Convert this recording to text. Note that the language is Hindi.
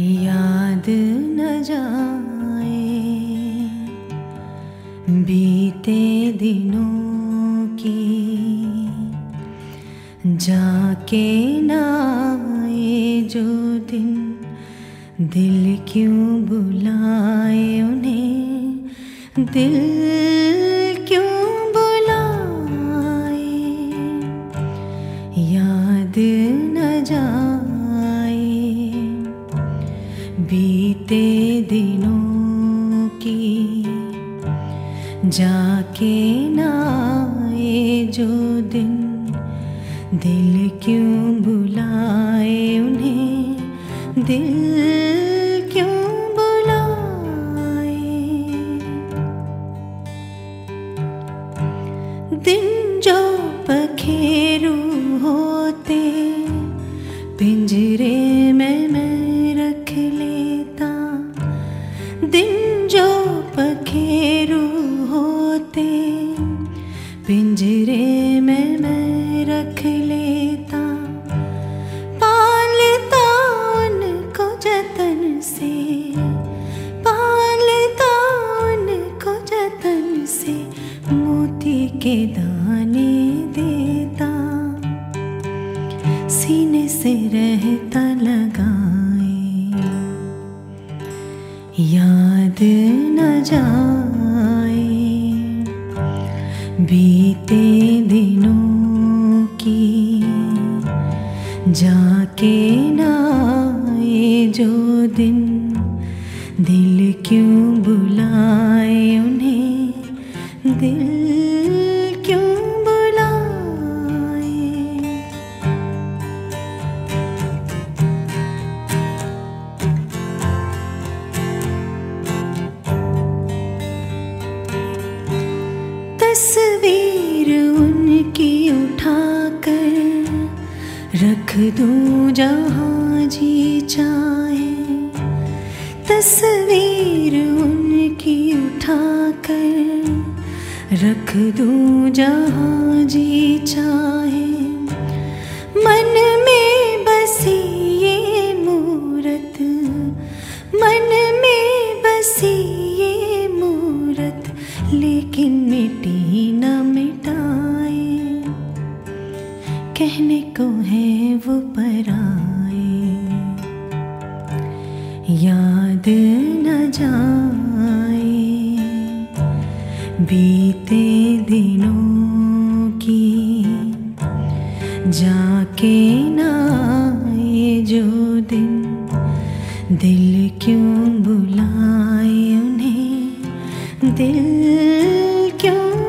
याद न जाए। बीते दिनों की जाके ना आए जो दिन दिल क्यों बुलाए उन्हें। दिल क्यों बुलाए? याद न जाए। की जाके ना आए जो दिन, दिल क्यों बुलाए उन्हें? दिल दिन जो पखेरु होते, पिंजरे में मैं के दाने देता, सीने से रहता लगाए, याद न जाए, बीते दिनों की जाके ना आए, जो दिन दिल क्यों बुलाए जहाँ जी चाहे तस्वीर उनकी उठा कर रख दूँ जहाँ जी चाहे। मन में कहने को है वो पराए। याद न जाए। बीते दिनों की जाके ना आए जो दिन। दिल क्यों बुलाए उन्हें? दिल क्यों